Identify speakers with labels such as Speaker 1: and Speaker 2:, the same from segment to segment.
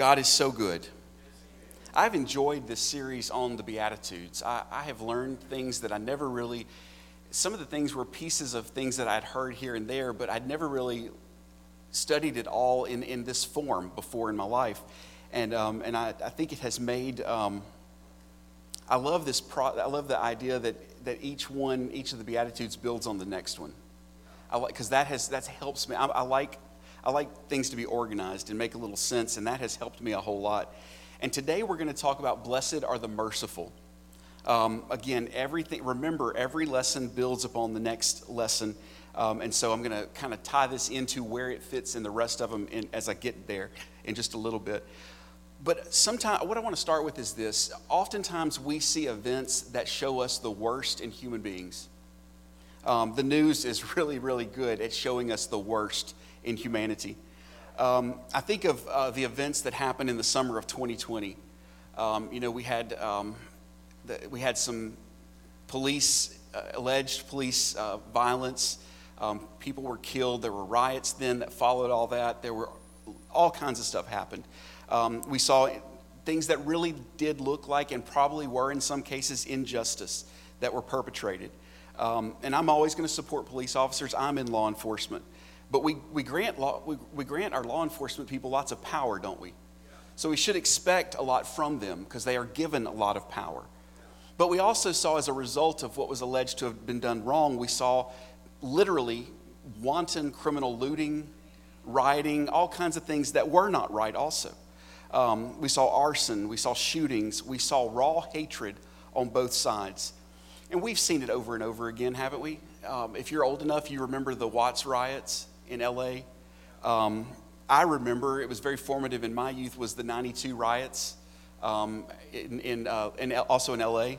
Speaker 1: God is so good. I've enjoyed this series on the Beatitudes. I, I, have learned things that I never really, some of the things were pieces of things that I'd heard here and there, but I'd never really studied it all in, in this form before in my life. And, um, and I, I think it has made, um, I love this, pro, I love the idea that, that each one, each of the Beatitudes builds on the next one. I like, because that has, that helps me. I, I like, I like things to be organized and make a little sense, and that has helped me a whole lot. And today we're going to talk about blessed are the merciful. Um, again, everything, remember, every lesson builds upon the next lesson. Um, and so I'm going to kind of tie this into where it fits in the rest of them in, as I get there in just a little bit. But sometimes, what I want to start with is this. Oftentimes, we see events that show us the worst in human beings. Um, the news is really, really good at showing us the worst in humanity. Um, I think of uh, the events that happened in the summer of 2020. Um, you know, we had, um, the, we had some police, uh, alleged police uh, violence. Um, people were killed. There were riots then that followed all that. There were all kinds of stuff happened. Um, we saw things that really did look like and probably were in some cases injustice that were perpetrated. Um, and I'm always going to support police officers. I'm in law enforcement. But we, we, grant law, we, we grant our law enforcement people lots of power, don't we? So we should expect a lot from them because they are given a lot of power. But we also saw, as a result of what was alleged to have been done wrong, we saw literally wanton criminal looting, rioting, all kinds of things that were not right, also. Um, we saw arson, we saw shootings, we saw raw hatred on both sides. And we've seen it over and over again, haven't we? Um, if you're old enough, you remember the Watts riots in LA. Um, I remember it was very formative in my youth was the 92 riots um, in, in, uh, in, also in LA.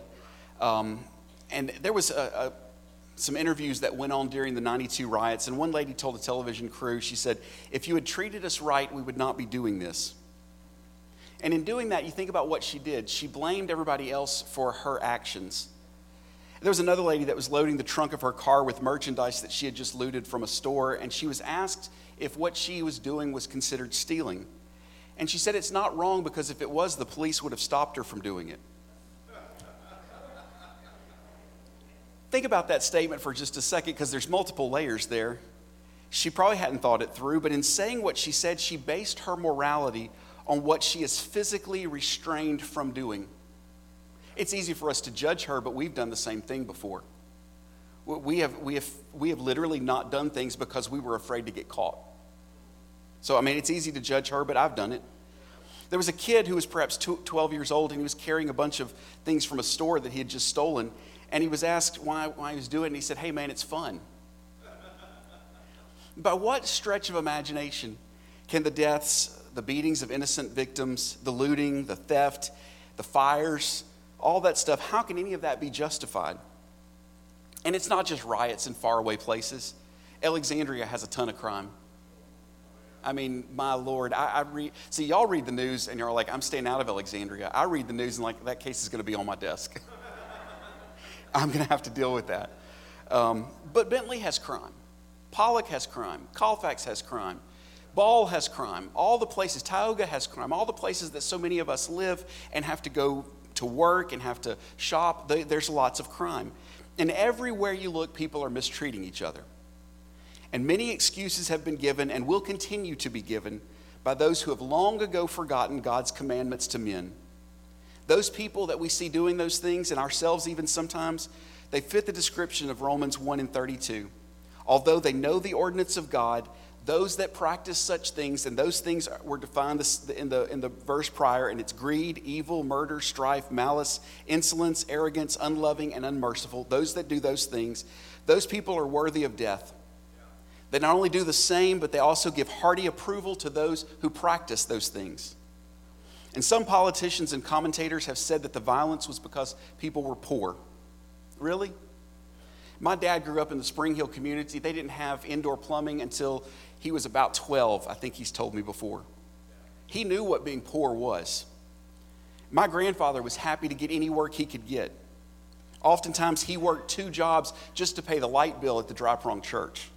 Speaker 1: Um, and there was a, a, some interviews that went on during the 92 riots. And one lady told the television crew, she said, if you had treated us right, we would not be doing this. And in doing that, you think about what she did. She blamed everybody else for her actions. There was another lady that was loading the trunk of her car with merchandise that she had just looted from a store, and she was asked if what she was doing was considered stealing. And she said it's not wrong because if it was, the police would have stopped her from doing it. Think about that statement for just a second because there's multiple layers there. She probably hadn't thought it through, but in saying what she said, she based her morality on what she is physically restrained from doing. It's easy for us to judge her, but we've done the same thing before. We have, we have, we have literally not done things because we were afraid to get caught. So, I mean, it's easy to judge her, but I've done it. There was a kid who was perhaps 12 years old and he was carrying a bunch of things from a store that he had just stolen. And he was asked why, why he was doing it, and he said, Hey, man, it's fun. By what stretch of imagination can the deaths, the beatings of innocent victims, the looting, the theft, the fires, all that stuff, how can any of that be justified? And it's not just riots in faraway places. Alexandria has a ton of crime. I mean, my Lord, I, I read, see, y'all read the news and you're like, I'm staying out of Alexandria. I read the news and like, that case is going to be on my desk. I'm going to have to deal with that. Um, but Bentley has crime. Pollock has crime. Colfax has crime. Ball has crime. All the places, Tioga has crime. All the places that so many of us live and have to go to work and have to shop, there's lots of crime. And everywhere you look, people are mistreating each other. And many excuses have been given and will continue to be given by those who have long ago forgotten God's commandments to men. Those people that we see doing those things, and ourselves even sometimes, they fit the description of Romans 1 and 32. Although they know the ordinance of God, those that practice such things, and those things were defined in the, in the verse prior, and it's greed, evil, murder, strife, malice, insolence, arrogance, unloving, and unmerciful. Those that do those things, those people are worthy of death. They not only do the same, but they also give hearty approval to those who practice those things. And some politicians and commentators have said that the violence was because people were poor. Really? My dad grew up in the Spring Hill community. They didn't have indoor plumbing until he was about 12, I think he's told me before. He knew what being poor was. My grandfather was happy to get any work he could get. Oftentimes, he worked two jobs just to pay the light bill at the Dry Prong Church.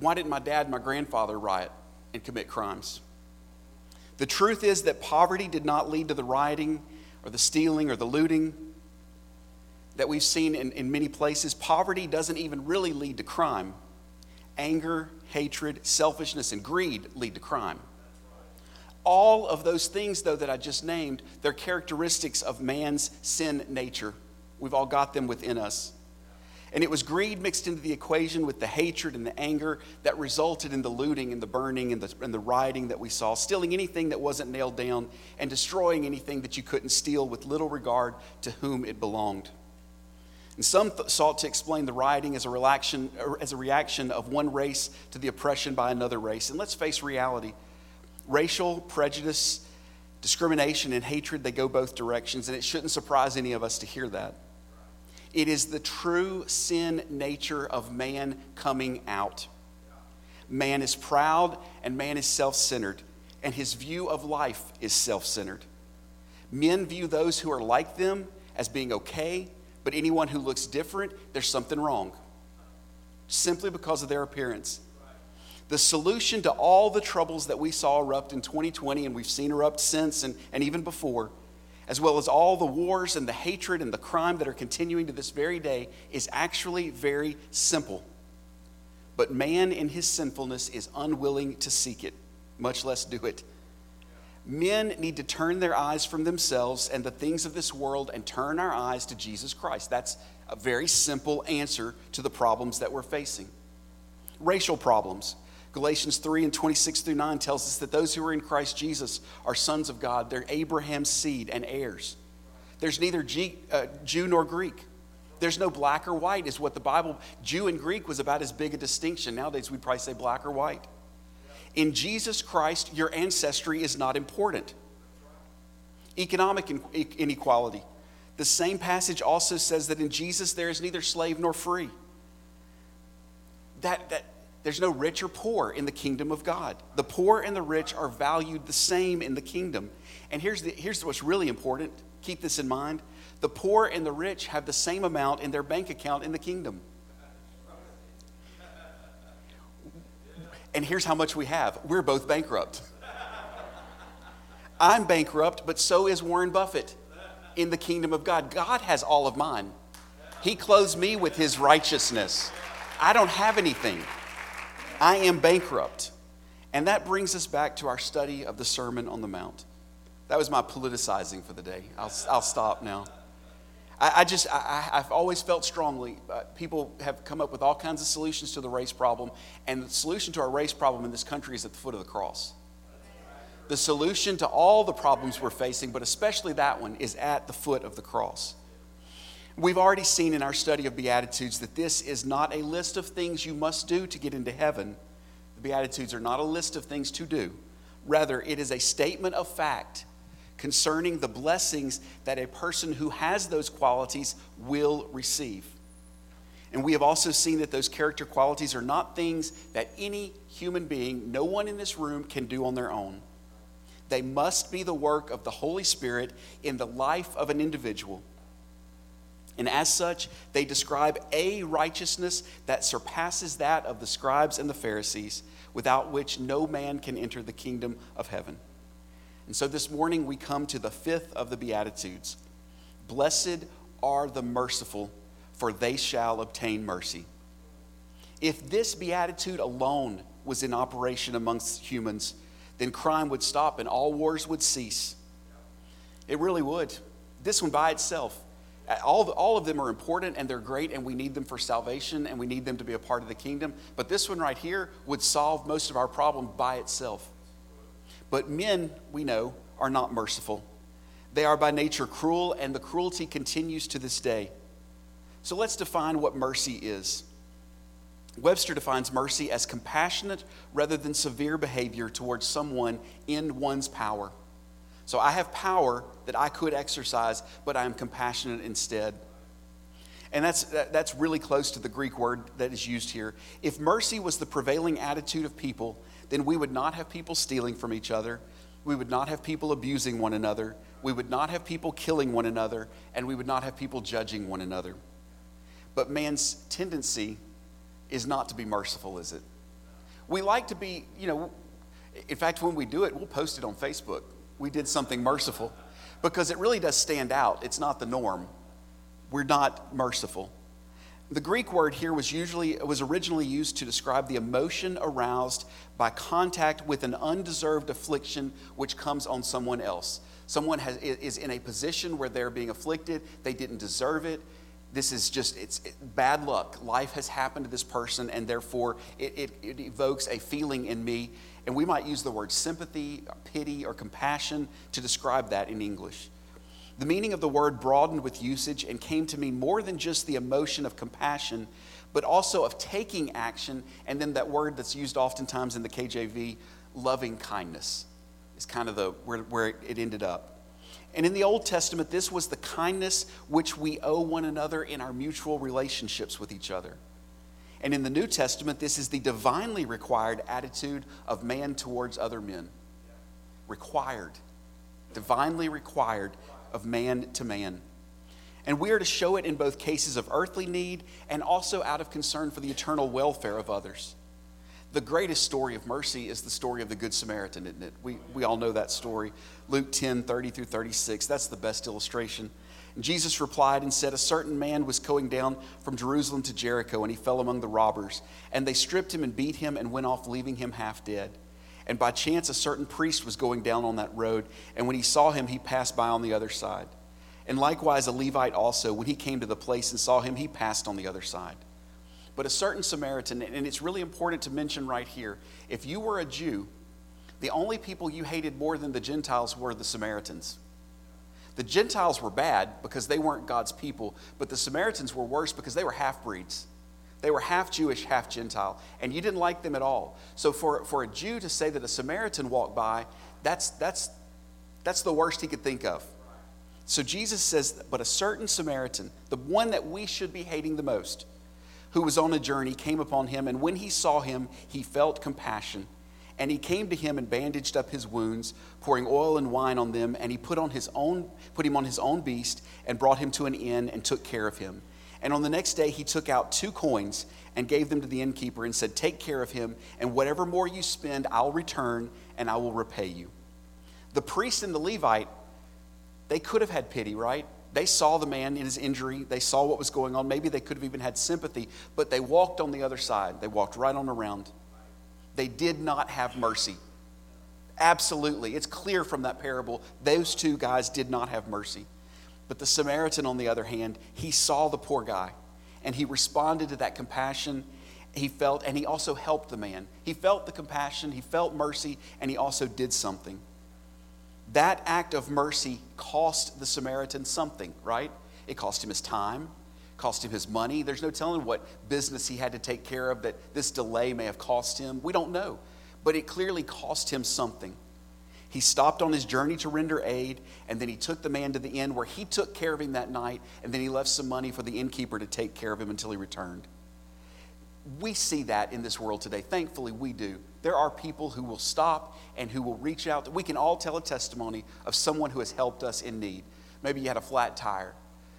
Speaker 1: Why didn't my dad and my grandfather riot and commit crimes? The truth is that poverty did not lead to the rioting or the stealing or the looting that we've seen in, in many places. Poverty doesn't even really lead to crime. Anger, hatred, selfishness, and greed lead to crime. All of those things, though, that I just named, they're characteristics of man's sin nature. We've all got them within us. And it was greed mixed into the equation with the hatred and the anger that resulted in the looting and the burning and the, and the rioting that we saw, stealing anything that wasn't nailed down and destroying anything that you couldn't steal with little regard to whom it belonged. And some th- sought to explain the rioting as a, reaction, er, as a reaction of one race to the oppression by another race. And let's face reality racial prejudice, discrimination, and hatred, they go both directions, and it shouldn't surprise any of us to hear that. It is the true sin nature of man coming out. Man is proud and man is self centered, and his view of life is self centered. Men view those who are like them as being okay, but anyone who looks different, there's something wrong, simply because of their appearance. The solution to all the troubles that we saw erupt in 2020 and we've seen erupt since and, and even before as well as all the wars and the hatred and the crime that are continuing to this very day, is actually very simple. But man, in his sinfulness, is unwilling to seek it, much less do it. Men need to turn their eyes from themselves and the things of this world and turn our eyes to Jesus Christ. That's a very simple answer to the problems that we're facing. Racial problems. Galatians 3 and 26 through 9 tells us that those who are in Christ Jesus are sons of God. They're Abraham's seed and heirs. There's neither uh, Jew nor Greek. There's no black or white, is what the Bible, Jew and Greek was about as big a distinction. Nowadays, we'd probably say black or white. In Jesus Christ, your ancestry is not important. Economic inequality. The same passage also says that in Jesus there is neither slave nor free. That, that, there's no rich or poor in the kingdom of God. The poor and the rich are valued the same in the kingdom. And here's, the, here's what's really important keep this in mind the poor and the rich have the same amount in their bank account in the kingdom. And here's how much we have we're both bankrupt. I'm bankrupt, but so is Warren Buffett in the kingdom of God. God has all of mine. He clothes me with his righteousness. I don't have anything. I am bankrupt. And that brings us back to our study of the Sermon on the Mount. That was my politicizing for the day. I'll, I'll stop now. I, I just, I, have always felt strongly, uh, people have come up with all kinds of solutions to the race problem, and the solution to our race problem in this country is at the foot of the cross. The solution to all the problems we're facing, but especially that one, is at the foot of the cross. We've already seen in our study of Beatitudes that this is not a list of things you must do to get into heaven. The Beatitudes are not a list of things to do. Rather, it is a statement of fact concerning the blessings that a person who has those qualities will receive. And we have also seen that those character qualities are not things that any human being, no one in this room, can do on their own. They must be the work of the Holy Spirit in the life of an individual. And as such, they describe a righteousness that surpasses that of the scribes and the Pharisees, without which no man can enter the kingdom of heaven. And so this morning we come to the fifth of the Beatitudes Blessed are the merciful, for they shall obtain mercy. If this beatitude alone was in operation amongst humans, then crime would stop and all wars would cease. It really would. This one by itself all, all of them are important and they're great and we need them for salvation and we need them to be a part of the kingdom. But this one right here would solve most of our problem by itself. But men, we know, are not merciful. They are by nature cruel and the cruelty continues to this day. So let's define what mercy is. Webster defines mercy as compassionate rather than severe behavior towards someone in one's power. So I have power that I could exercise, but I am compassionate instead. And that's, that's really close to the Greek word that is used here. If mercy was the prevailing attitude of people, then we would not have people stealing from each other. We would not have people abusing one another. We would not have people killing one another. And we would not have people judging one another. But man's tendency is not to be merciful, is it? We like to be, you know, In fact, when we do it, we'll post it on Facebook. We did something merciful because it really does stand out. It's not the norm. We're not merciful. The Greek word here was usually was originally used to describe the emotion aroused by contact with an undeserved affliction which comes on someone else. Someone has, is in a position where they're being afflicted, they didn't deserve it. This is just it's bad luck. Life has happened to this person, and therefore it, it, it evokes a feeling in me. And we might use the word sympathy, pity, or compassion to describe that in English. The meaning of the word broadened with usage and came to mean more than just the emotion of compassion, but also of taking action. And then that word that's used oftentimes in the KJV, loving kindness, is kind of the where, where it ended up. And in the Old Testament, this was the kindness which we owe one another in our mutual relationships with each other. And in the New Testament, this is the divinely required attitude of man towards other men. Required, divinely required of man to man. And we are to show it in both cases of earthly need and also out of concern for the eternal welfare of others. The greatest story of mercy is the story of the Good Samaritan, isn't it? We, we all know that story. Luke 10 30 through 36. That's the best illustration. Jesus replied and said, A certain man was going down from Jerusalem to Jericho, and he fell among the robbers. And they stripped him and beat him and went off, leaving him half dead. And by chance, a certain priest was going down on that road, and when he saw him, he passed by on the other side. And likewise, a Levite also, when he came to the place and saw him, he passed on the other side. But a certain Samaritan, and it's really important to mention right here if you were a Jew, the only people you hated more than the Gentiles were the Samaritans. The Gentiles were bad because they weren't God's people, but the Samaritans were worse because they were half breeds. They were half Jewish, half Gentile, and you didn't like them at all. So for, for a Jew to say that a Samaritan walked by, that's, that's, that's the worst he could think of. So Jesus says, but a certain Samaritan, the one that we should be hating the most, who was on a journey, came upon him, and when he saw him, he felt compassion. And he came to him and bandaged up his wounds, pouring oil and wine on them, and he put, on his own, put him on his own beast and brought him to an inn and took care of him. And on the next day, he took out two coins and gave them to the innkeeper and said, Take care of him, and whatever more you spend, I'll return and I will repay you. The priest and the Levite, they could have had pity, right? They saw the man in his injury. They saw what was going on. Maybe they could have even had sympathy, but they walked on the other side. They walked right on around. They did not have mercy. Absolutely. It's clear from that parable. Those two guys did not have mercy. But the Samaritan, on the other hand, he saw the poor guy and he responded to that compassion he felt, and he also helped the man. He felt the compassion, he felt mercy, and he also did something. That act of mercy cost the Samaritan something, right? It cost him his time, cost him his money. There's no telling what business he had to take care of that this delay may have cost him. We don't know. But it clearly cost him something. He stopped on his journey to render aid, and then he took the man to the inn where he took care of him that night, and then he left some money for the innkeeper to take care of him until he returned. We see that in this world today. Thankfully, we do. There are people who will stop and who will reach out. We can all tell a testimony of someone who has helped us in need. Maybe you had a flat tire.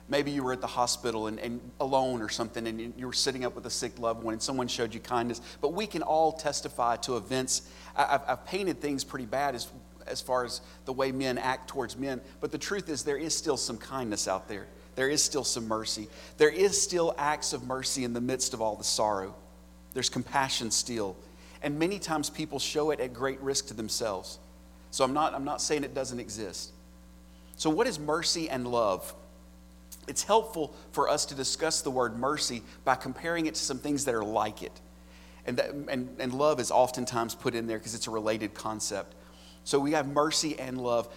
Speaker 1: Maybe you were at the hospital and, and alone or something, and you were sitting up with a sick loved one, and someone showed you kindness. But we can all testify to events. I've, I've painted things pretty bad as as far as the way men act towards men. But the truth is, there is still some kindness out there. There is still some mercy. There is still acts of mercy in the midst of all the sorrow. There's compassion still. And many times people show it at great risk to themselves. So I'm not, I'm not saying it doesn't exist. So, what is mercy and love? It's helpful for us to discuss the word mercy by comparing it to some things that are like it. And, that, and, and love is oftentimes put in there because it's a related concept. So we have mercy and love.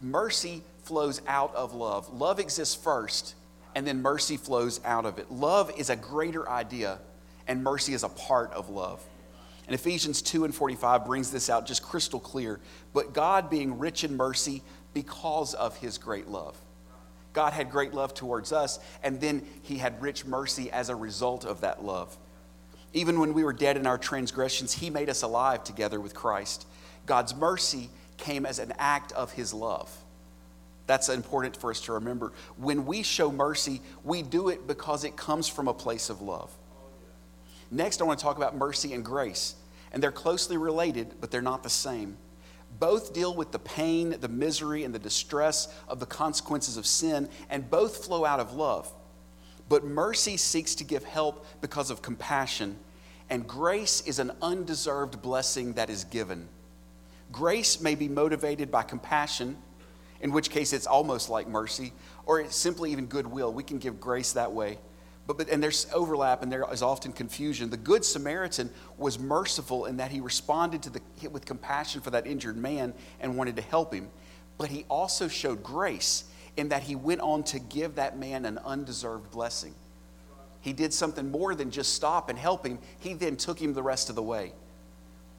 Speaker 1: Mercy flows out of love. Love exists first, and then mercy flows out of it. Love is a greater idea, and mercy is a part of love. And Ephesians 2 and 45 brings this out just crystal clear. But God being rich in mercy because of his great love. God had great love towards us, and then he had rich mercy as a result of that love. Even when we were dead in our transgressions, he made us alive together with Christ. God's mercy came as an act of his love. That's important for us to remember. When we show mercy, we do it because it comes from a place of love. Next, I want to talk about mercy and grace. and they're closely related, but they're not the same. Both deal with the pain, the misery, and the distress of the consequences of sin, and both flow out of love. But mercy seeks to give help because of compassion, and grace is an undeserved blessing that is given. Grace may be motivated by compassion, in which case it's almost like mercy, or it's simply even goodwill. We can give grace that way. But, but, and there's overlap and there is often confusion. The Good Samaritan was merciful in that he responded to the, with compassion for that injured man and wanted to help him. But he also showed grace in that he went on to give that man an undeserved blessing. He did something more than just stop and help him, he then took him the rest of the way.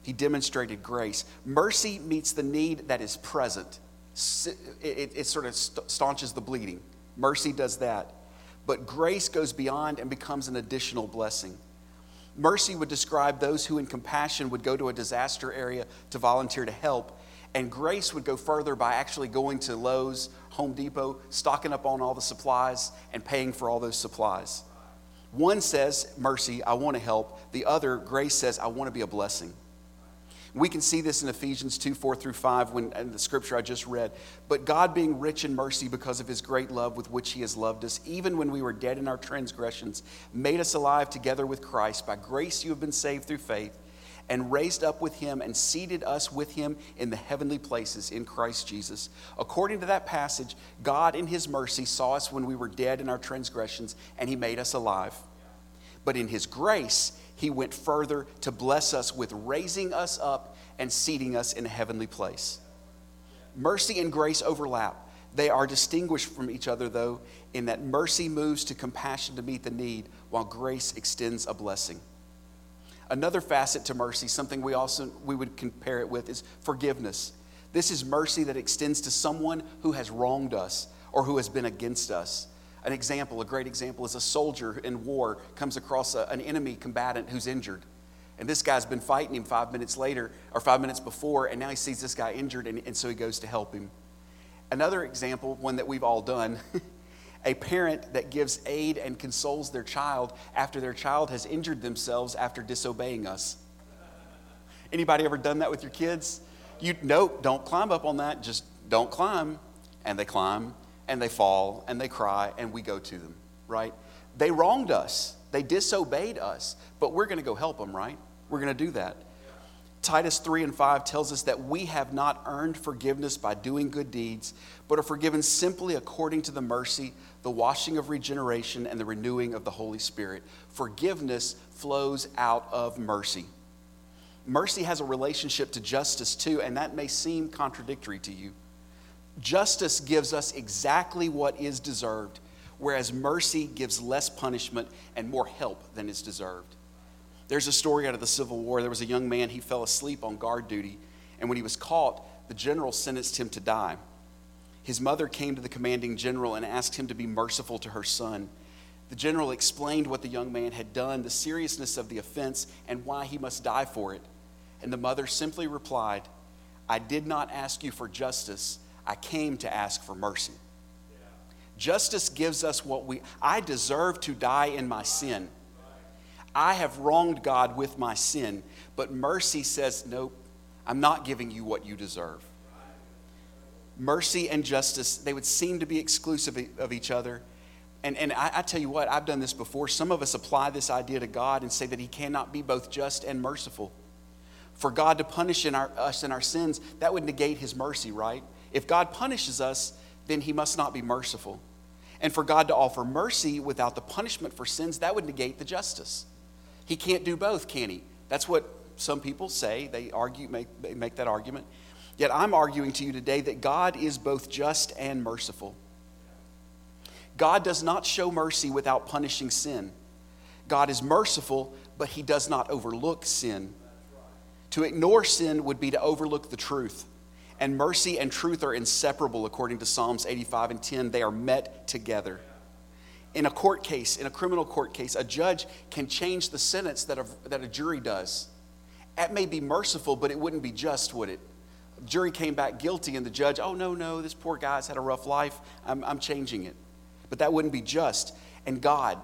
Speaker 1: He demonstrated grace. Mercy meets the need that is present, it, it, sort of staunches the bleeding. Mercy does that but grace goes beyond and becomes an additional blessing. Mercy would describe those who, in compassion, would go to a disaster area to volunteer to help. And grace would go further by actually going to Lowe's, Home Depot, stocking up on all the supplies, and paying for all those supplies. One says, Mercy, I want to help. The other, Grace says, I want to be a blessing. We can see this in Ephesians 2 4 through 5 when, in the scripture I just read. But God, being rich in mercy because of his great love with which he has loved us, even when we were dead in our transgressions, made us alive together with Christ. By grace you have been saved through faith, and raised up with him and seated us with him in the heavenly places in Christ Jesus. According to that passage, God in his mercy saw us when we were dead in our transgressions, and he made us alive. But in his grace, he went further to bless us with raising us up and seating us in a heavenly place. Mercy and grace overlap. They are distinguished from each other, though, in that mercy moves to compassion to meet the need, while grace extends a blessing. Another facet to mercy, something we also we would compare it with, is forgiveness. This is mercy that extends to someone who has wronged us or who has been against us. An example, a great example, is a soldier in war comes across a, an enemy combatant who's injured. And this guy's been fighting him five minutes later, or five minutes before, and now he sees this guy injured, and, and so he goes to help him. Another example, one that we've all done, a parent that gives aid and consoles their child after their child has injured themselves after disobeying us. Anybody ever done that with your kids? You nope, don't climb up on that. Just don't climb. And they climb and they fall and they cry and we go to them, right? They wronged us, they disobeyed us, but we're going to go help them, right? We're going to do that. Titus 3 and 5 tells us that we have not earned forgiveness by doing good deeds, but are forgiven simply according to the mercy, the washing of regeneration, and the renewing of the Holy Spirit. Forgiveness flows out of mercy. Mercy has a relationship to justice too, and that may seem contradictory to you. Justice gives us exactly what is deserved, whereas mercy gives less punishment and more help than is deserved. There's a story out of the Civil War. There was a young man, he fell asleep on guard duty, and when he was caught, the general sentenced him to die. His mother came to the commanding general and asked him to be merciful to her son. The general explained what the young man had done, the seriousness of the offense, and why he must die for it. And the mother simply replied, I did not ask you for justice. I came to ask for mercy. Justice gives us what we, I deserve to die in my sin. I have wronged God with my sin, but mercy says, nope, I'm not giving you what you deserve. Mercy and justice, they would seem to be exclusive of each other. And, and I, I tell you what, I've done this before. Some of us apply this idea to God and say that He cannot be both just and merciful. For God to punish in our, us in our sins, that would negate His mercy, right? If God punishes us, then he must not be merciful. And for God to offer mercy without the punishment for sins, that would negate the justice. He can't do both, can he? That's what some people say. They argue, make, make that argument. Yet I'm arguing to you today that God is both just and merciful. God does not show mercy without punishing sin. God is merciful, but he does not overlook sin. To ignore sin would be to overlook the truth. And mercy and truth are inseparable, according to Psalms 85 and 10. They are met together. In a court case, in a criminal court case, a judge can change the sentence that a, that a jury does. That may be merciful, but it wouldn't be just, would it? jury came back guilty, and the judge, oh, no, no, this poor guy's had a rough life. I'm, I'm changing it. But that wouldn't be just. And God,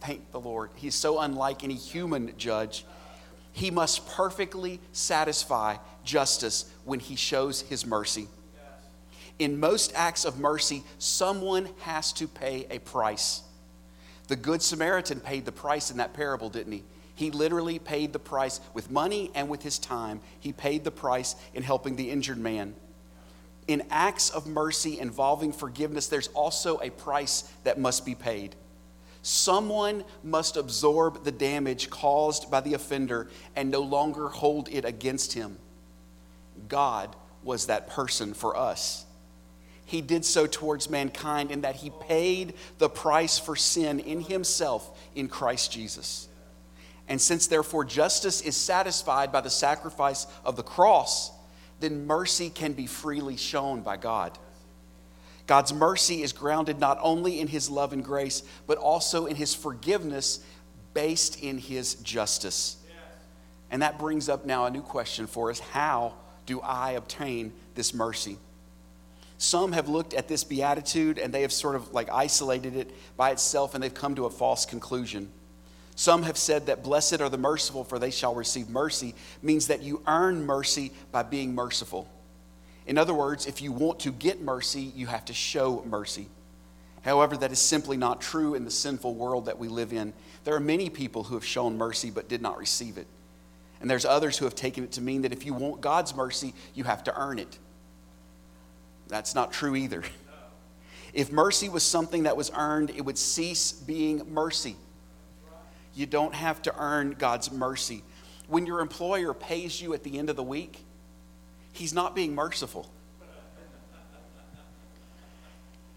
Speaker 1: thank the Lord, He's so unlike any human judge He must perfectly satisfy justice when he shows his mercy. In most acts of mercy, someone has to pay a price. The Good Samaritan paid the price in that parable, didn't he? He literally paid the price with money and with his time. He paid the price in helping the injured man. In acts of mercy involving forgiveness, there's also a price that must be paid. Someone must absorb the damage caused by the offender and no longer hold it against him. God was that person for us. He did so towards mankind in that he paid the price for sin in himself in Christ Jesus. And since therefore justice is satisfied by the sacrifice of the cross, then mercy can be freely shown by God. God's mercy is grounded not only in his love and grace, but also in his forgiveness based in his justice. And that brings up now a new question for us How do I obtain this mercy? Some have looked at this beatitude and they have sort of like isolated it by itself and they've come to a false conclusion. Some have said that blessed are the merciful, for they shall receive mercy, means that you earn mercy by being merciful. In other words, if you want to get mercy, you have to show mercy. However, that is simply not true in the sinful world that we live in. There are many people who have shown mercy but did not receive it. And there's others who have taken it to mean that if you want God's mercy, you have to earn it. That's not true either. If mercy was something that was earned, it would cease being mercy. You don't have to earn God's mercy. When your employer pays you at the end of the week, he's not being merciful.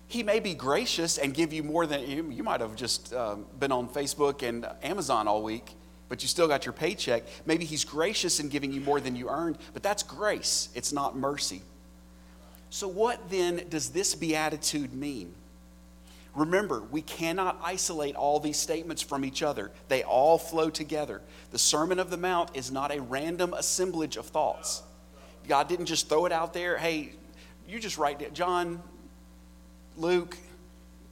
Speaker 1: He may be gracious and give you more than you, you might have just um, been on Facebook and Amazon all week, but you still got your paycheck. Maybe he's gracious in giving you more than you earned, but that's grace. It's not mercy. So, what then does this beatitude mean? Remember, we cannot isolate all these statements from each other. They all flow together. The Sermon of the Mount is not a random assemblage of thoughts. God didn't just throw it out there, hey, you just write it. John, Luke,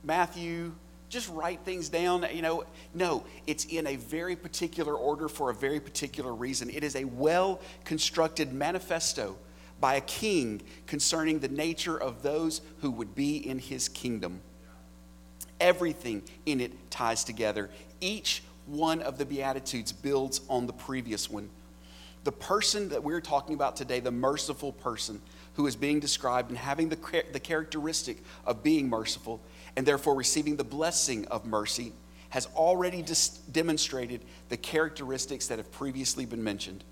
Speaker 1: Matthew, just write things down. You know, no, it's in a very particular order for a very particular reason. It is a well constructed manifesto by a king concerning the nature of those who would be in his kingdom. Everything in it ties together. Each one of the Beatitudes builds on the previous one. The person that we're talking about today, the merciful person who is being described and having the, the characteristic of being merciful and therefore receiving the blessing of mercy, has already dis- demonstrated the characteristics that have previously been mentioned.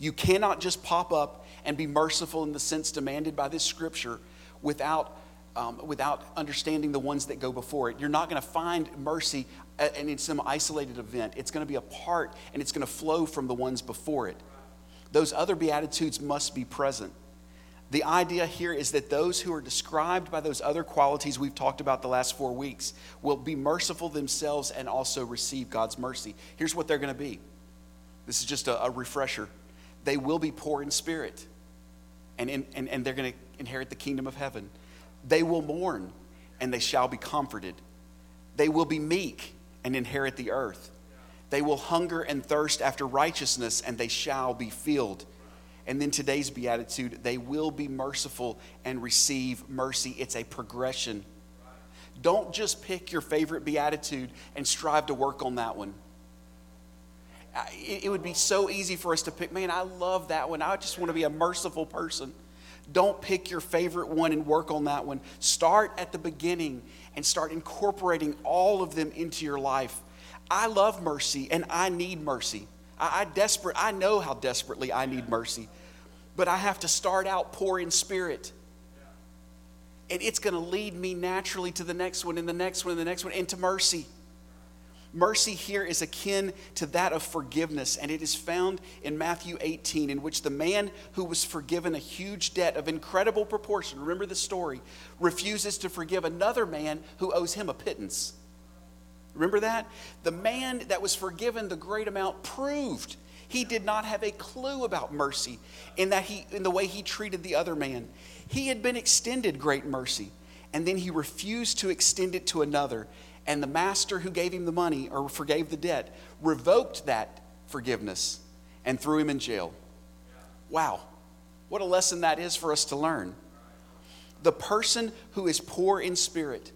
Speaker 1: You cannot just pop up and be merciful in the sense demanded by this scripture without um, without understanding the ones that go before it. You're not going to find mercy and in some isolated event. It's going to be a part and it's going to flow from the ones before it. Those other Beatitudes must be present. The idea here is that those who are described by those other qualities we've talked about the last four weeks will be merciful themselves and also receive God's mercy. Here's what they're going to be this is just a, a refresher. They will be poor in spirit, and, in, and, and they're going to inherit the kingdom of heaven. They will mourn and they shall be comforted. They will be meek and inherit the earth. They will hunger and thirst after righteousness and they shall be filled. And then today's beatitude, they will be merciful and receive mercy. It's a progression. Don't just pick your favorite beatitude and strive to work on that one. It would be so easy for us to pick, man, I love that one. I just want to be a merciful person. Don't pick your favorite one and work on that one. Start at the beginning and start incorporating all of them into your life. I love mercy and I need mercy. I, I desperate, I know how desperately I need mercy, but I have to start out poor in spirit. And it's going to lead me naturally to the next one and the next one and the next one into mercy. Mercy here is akin to that of forgiveness, and it is found in Matthew 18, in which the man who was forgiven a huge debt of incredible proportion, remember the story, refuses to forgive another man who owes him a pittance. Remember that? The man that was forgiven the great amount proved he did not have a clue about mercy in that he in the way he treated the other man. He had been extended great mercy, and then he refused to extend it to another and the master who gave him the money or forgave the debt revoked that forgiveness and threw him in jail. Wow, what a lesson that is for us to learn. The person who is poor in spirit,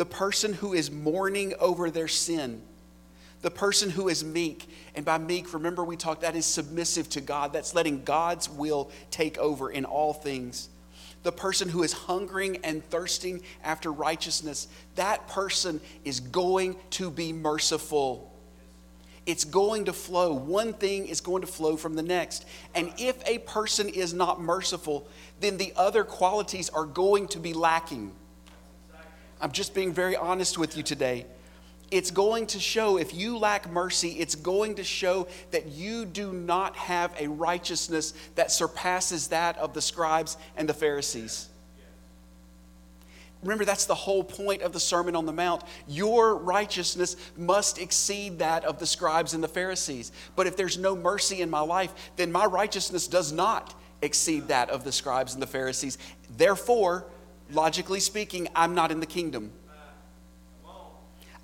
Speaker 1: the person who is mourning over their sin, the person who is meek, and by meek, remember we talked, that is submissive to God. That's letting God's will take over in all things. The person who is hungering and thirsting after righteousness, that person is going to be merciful. It's going to flow. One thing is going to flow from the next. And if a person is not merciful, then the other qualities are going to be lacking. I'm just being very honest with you today it's going to show, if you lack mercy, it's going to show that you do not have a righteousness that surpasses that of the scribes and the Pharisees. Remember, that's the whole point of the Sermon on the Mount. Your righteousness must exceed that of the scribes and the Pharisees. But if there's no mercy in my life, then my righteousness does not exceed that of the scribes and the Pharisees. Therefore, logically speaking, I'm not in the kingdom.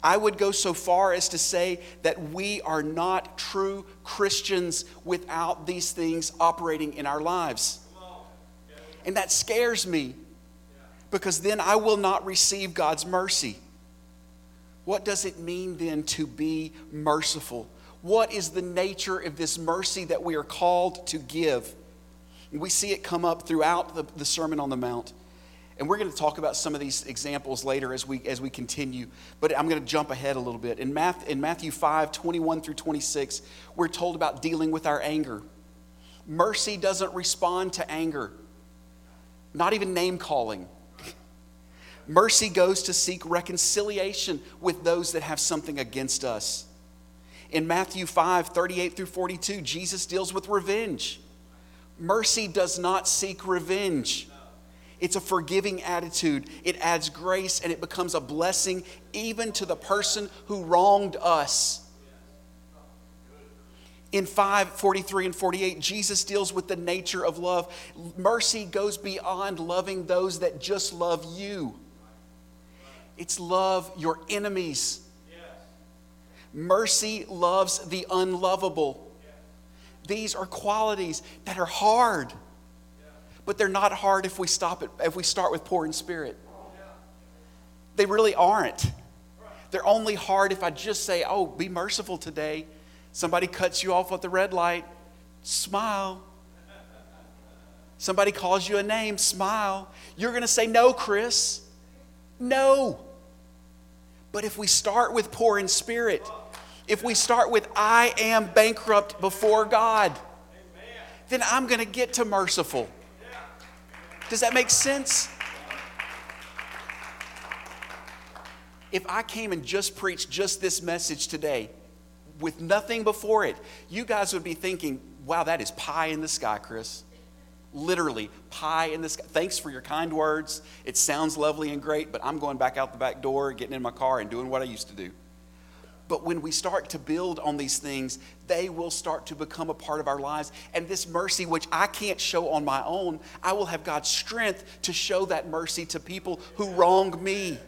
Speaker 1: I would go so far as to say that we are not true Christians without these things operating in our lives. And that scares me because then I will not receive God's mercy. What does it mean then to be merciful? What is the nature of this mercy that we are called to give? We see it come up throughout the, the Sermon on the Mount. And we're going to talk about some of these examples later as we, as we continue. But I'm going to jump ahead a little bit. In, Math, in Matthew 5 21 through 26, we're told about dealing with our anger. Mercy doesn't respond to anger, not even name calling. Mercy goes to seek reconciliation with those that have something against us. In Matthew 5 38 through 42, Jesus deals with revenge. Mercy does not seek revenge. It's a forgiving attitude. It adds grace and it becomes a blessing even to the person who wronged us. In 5 43 and 48, Jesus deals with the nature of love. Mercy goes beyond loving those that just love you, it's love your enemies. Mercy loves the unlovable. These are qualities that are hard but they're not hard if we stop it if we start with poor in spirit. They really aren't. They're only hard if I just say, "Oh, be merciful today." Somebody cuts you off at the red light, smile. Somebody calls you a name, smile. You're going to say, "No, Chris." No. But if we start with poor in spirit, if we start with I am bankrupt before God, then I'm going to get to merciful. Does that make sense? If I came and just preached just this message today with nothing before it, you guys would be thinking, wow, that is pie in the sky, Chris. Literally, pie in the sky. Thanks for your kind words. It sounds lovely and great, but I'm going back out the back door, getting in my car, and doing what I used to do. But when we start to build on these things, they will start to become a part of our lives. And this mercy, which I can't show on my own, I will have God's strength to show that mercy to people who wrong me.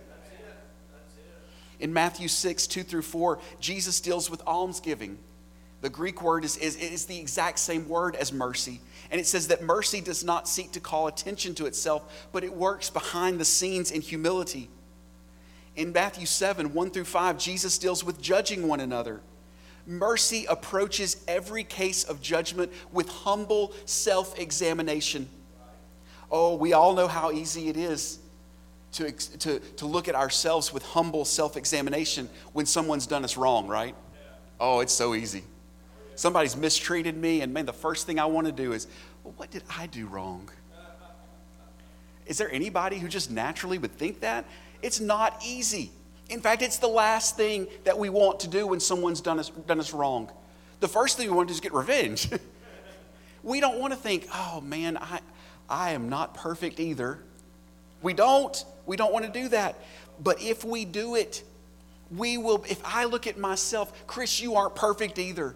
Speaker 1: In Matthew 6, 2 through 4, Jesus deals with almsgiving. The Greek word is, is, is the exact same word as mercy. And it says that mercy does not seek to call attention to itself, but it works behind the scenes in humility. In Matthew 7, 1 through 5, Jesus deals with judging one another. Mercy approaches every case of judgment with humble self examination. Oh, we all know how easy it is to, to, to look at ourselves with humble self examination when someone's done us wrong, right? Oh, it's so easy. Somebody's mistreated me, and man, the first thing I want to do is, well, what did I do wrong? Is there anybody who just naturally would think that? It's not easy. In fact, it's the last thing that we want to do when someone's done us, done us wrong. The first thing we want to do is get revenge. we don't want to think, oh man, I, I am not perfect either. We don't. We don't want to do that. But if we do it, we will, if I look at myself, Chris, you aren't perfect either.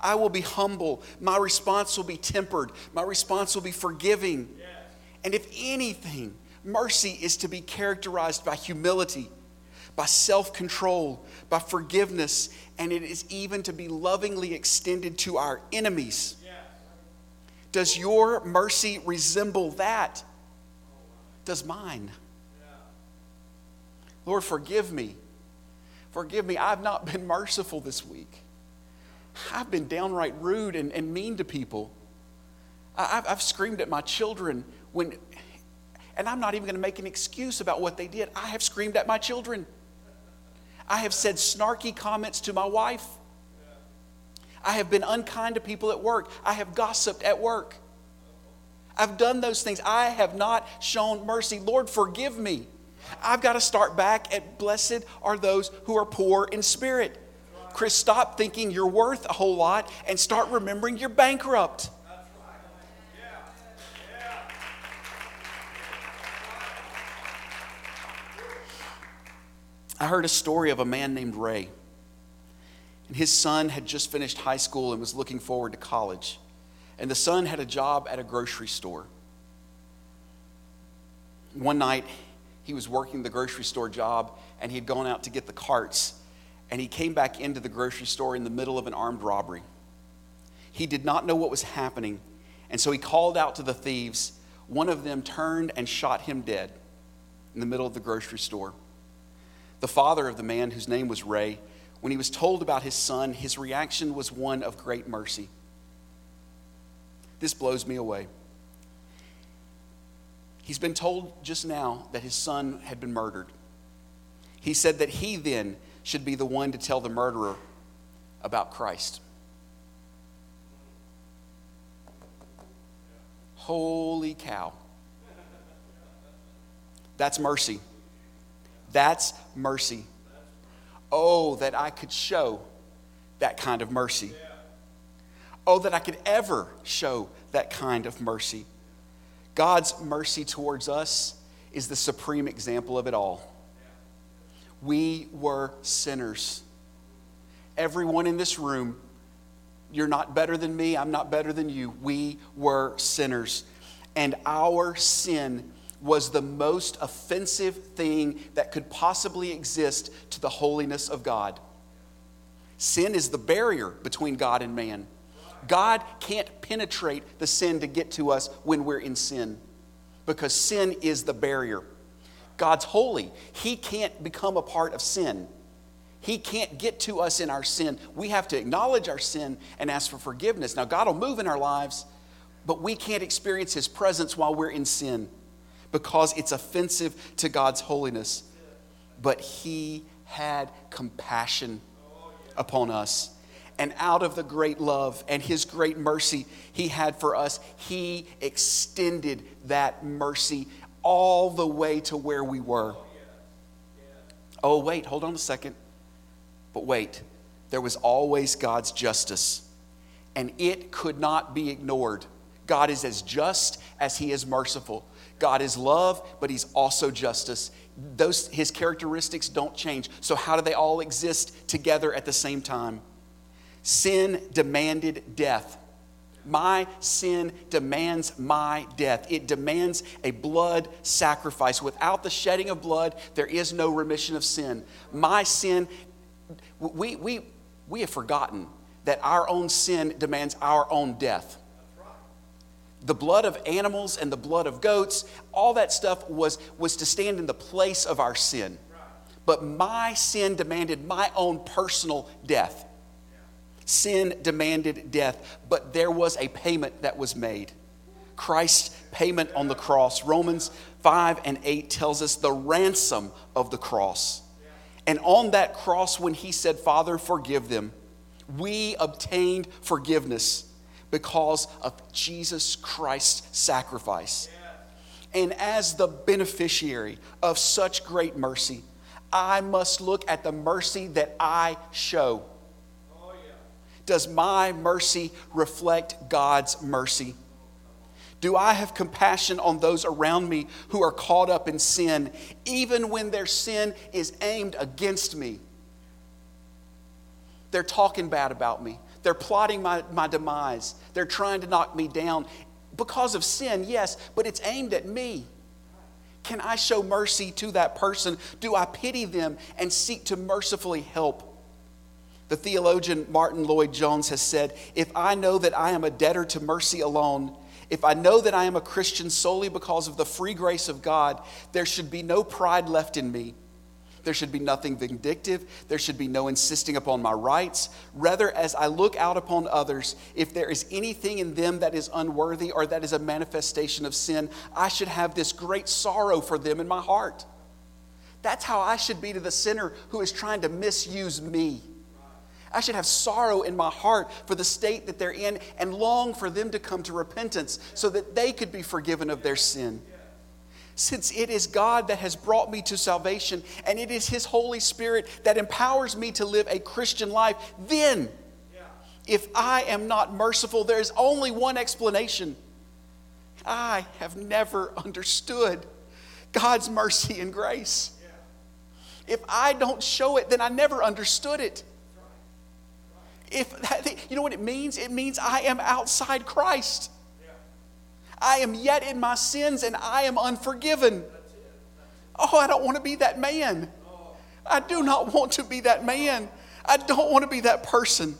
Speaker 1: I will be humble. My response will be tempered. My response will be forgiving. And if anything, Mercy is to be characterized by humility. by self control, by forgiveness, and it is even to be lovingly extended to our enemies. Does your mercy resemble that? Does mine? Lord, forgive me. Forgive me. I've not been merciful this week. I've been downright rude and, and mean to people. I've, I've screamed at my children when, and I'm not even going to make an excuse about what they did. I have screamed at my children. I have said snarky comments to my wife. I have been unkind to people at work. I have gossiped at work. I've done those things. I have not shown mercy. Lord, forgive me. I've got to start back at blessed are those who are poor in spirit. Chris, stop thinking you're worth a whole lot and start remembering you're bankrupt. I heard a story of a man named Ray. And his son had just finished high school and was looking forward to college. And the son had a job at a grocery store. One night, he was working the grocery store job and he had gone out to get the carts. And he came back into the grocery store in the middle of an armed robbery. He did not know what was happening. And so he called out to the thieves. One of them turned and shot him dead in the middle of the grocery store. The father of the man, whose name was Ray, when he was told about his son, his reaction was one of great mercy. This blows me away. He's been told just now that his son had been murdered. He said that he then should be the one to tell the murderer about Christ. Holy cow. That's mercy. That's mercy. Oh, that I could show that kind of mercy. Oh, that I could ever show that kind of mercy. God's mercy towards us is the supreme example of it all. We were sinners. Everyone in this room, you're not better than me, I'm not better than you. We were sinners. And our sin was the most offensive thing that could possibly exist to the holiness of God. Sin is the barrier between God and man. God can't penetrate the sin to get to us when we're in sin because sin is the barrier. God's holy. He can't become a part of sin. He can't get to us in our sin. We have to acknowledge our sin and ask for forgiveness. Now, God will move in our lives, but we can't experience His presence while we're in sin because it's offensive to God's holiness. But He had compassion upon us. And out of the great love and His great mercy He had for us, He extended that mercy all the way to where we were. Oh, wait, hold on a second. But wait, there was always God's justice, and it could not be ignored. God is as just as He is merciful. God is love, but He's also justice. Those, his characteristics don't change. So, how do they all exist together at the same time? Sin demanded death. My sin demands my death. It demands a blood sacrifice. Without the shedding of blood, there is no remission of sin. My sin, we, we, we have forgotten that our own sin demands our own death the blood of animals and the blood of goats, all that stuff was, was to stand in the place of our sin. But my sin demanded my own personal death. Sin demanded death, but there was a payment that was made. Christ's payment on the cross. Romans 5 and 8 tells us the ransom of the cross. And on that cross, when he said, Father, forgive them, we obtained forgiveness because of Jesus Christ's sacrifice. And as the beneficiary of such great mercy, I must look at the mercy that I show. Does my mercy reflect God's mercy? Do I have compassion on those around me who are caught up in sin, even when their sin is aimed against me? They're talking bad about me. They're plotting my, my demise. They're trying to knock me down because of sin, yes, but it's aimed at me. Can I show mercy to that person? Do I pity them and seek to mercifully help? The theologian Martyn Lloyd-Jones has said If I know that I am a debtor to mercy alone, if I know that I am a Christian solely because of the free grace of God, there should be no pride left in me. There should be nothing vindictive. There should be no insisting upon my rights. Rather, as I look out upon others, if there is anything in them that is unworthy or that is a manifestation of sin, I should have this great sorrow for them in my heart. That's how I should be to the sinner who is trying to misuse me. I should have sorrow in my heart for the state that they're in and long for them to come to repentance so that they could be forgiven of their sin since it is God that has brought me to salvation and it is His Holy Spirit that empowers me to live a Christian life, then if I am not merciful, there is only one explanation. I have never understood God's mercy and grace. If I don't show it, then I never understood it. If that, you know what it means? It means I am outside Christ. I am yet in my sins and I am unforgiven. Oh, I don't want to be that man. I do not want to be that man. I don't want to be that person.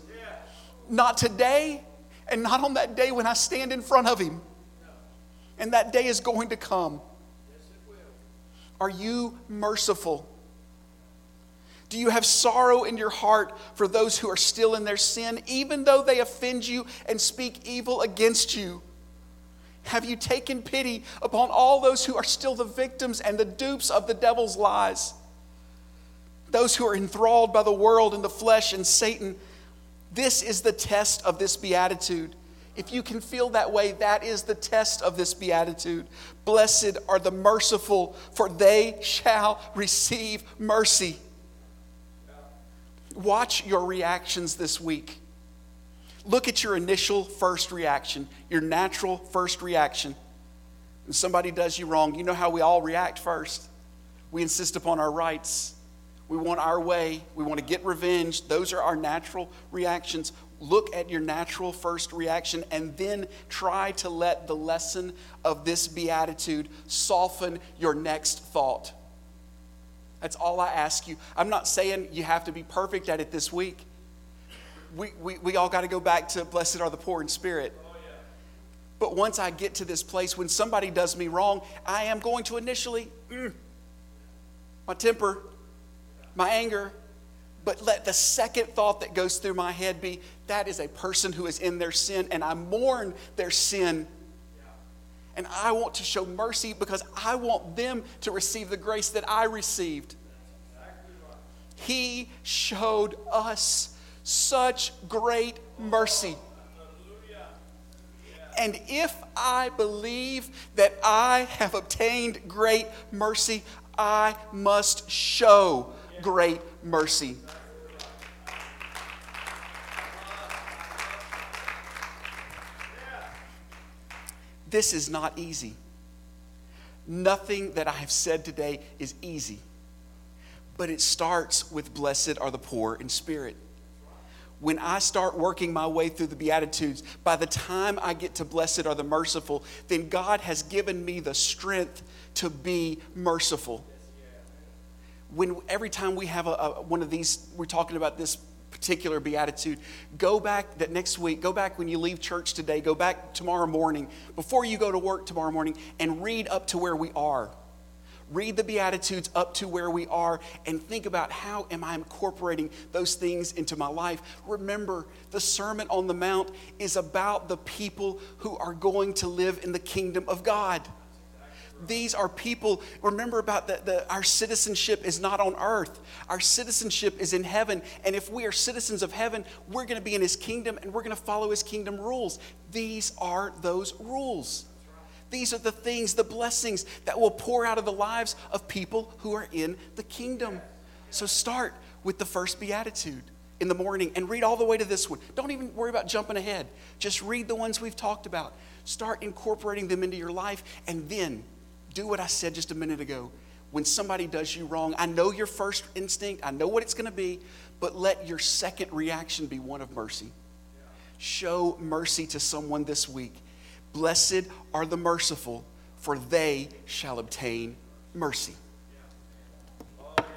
Speaker 1: Not today and not on that day when I stand in front of him. And that day is going to come. Are you merciful? Do you have sorrow in your heart for those who are still in their sin, even though they offend you and speak evil against you? Have you taken pity upon all those who are still the victims and the dupes of the devil's lies? Those who are enthralled by the world and the flesh and Satan. This is the test of this beatitude. If you can feel that way, that is the test of this beatitude. Blessed are the merciful, for they shall receive mercy. Watch your reactions this week. Look at your initial first reaction, your natural first reaction. When somebody does you wrong, you know how we all react first. We insist upon our rights. We want our way. We want to get revenge. Those are our natural reactions. Look at your natural first reaction and then try to let the lesson of this beatitude soften your next thought. That's all I ask you. I'm not saying you have to be perfect at it this week we, we, we all got to go back to blessed are the poor in spirit. But once I get to this place, when somebody does me wrong, I am going to initially, mm, my temper, my anger, but let the second thought that goes through my head be that is a person who is in their sin, and I mourn their sin. And I want to show mercy because I want them to receive the grace that I received. He showed us such great mercy. And if I believe that I have obtained great mercy, I must show great mercy. This is not easy. Nothing that I have said today is easy. But it starts with blessed are the poor in spirit when I start working my way through the Beatitudes, by the time I get to blessed are the merciful, then God has given me the strength to be merciful. When every time we have a, a, one of these, we're talking about this particular beatitude, go back that next week, go back when you leave church today, go back tomorrow morning, before you go to work tomorrow morning, and read up to where we are read the Beatitudes up to where we are and think about how am I incorporating those things into my life. Remember, the Sermon on the Mount is about the people who are going to live in the kingdom of God. These are people, remember about the, our citizenship is not on earth. Our citizenship is in heaven. And if we are citizens of heaven, we're going to be in his kingdom and we're going to follow his kingdom rules. These are those rules. These are the things, the blessings that will pour out of the lives of people who are in the kingdom. So start with the first beatitude in the morning and read all the way to this one. Don't even worry about jumping ahead. Just read the ones we've talked about. Start incorporating them into your life and then do what I said just a minute ago. When somebody does you wrong, I know your first instinct, I know what it's going to be, but let your second reaction be one of mercy. Show mercy to someone this week Blessed are the merciful, for they shall obtain mercy.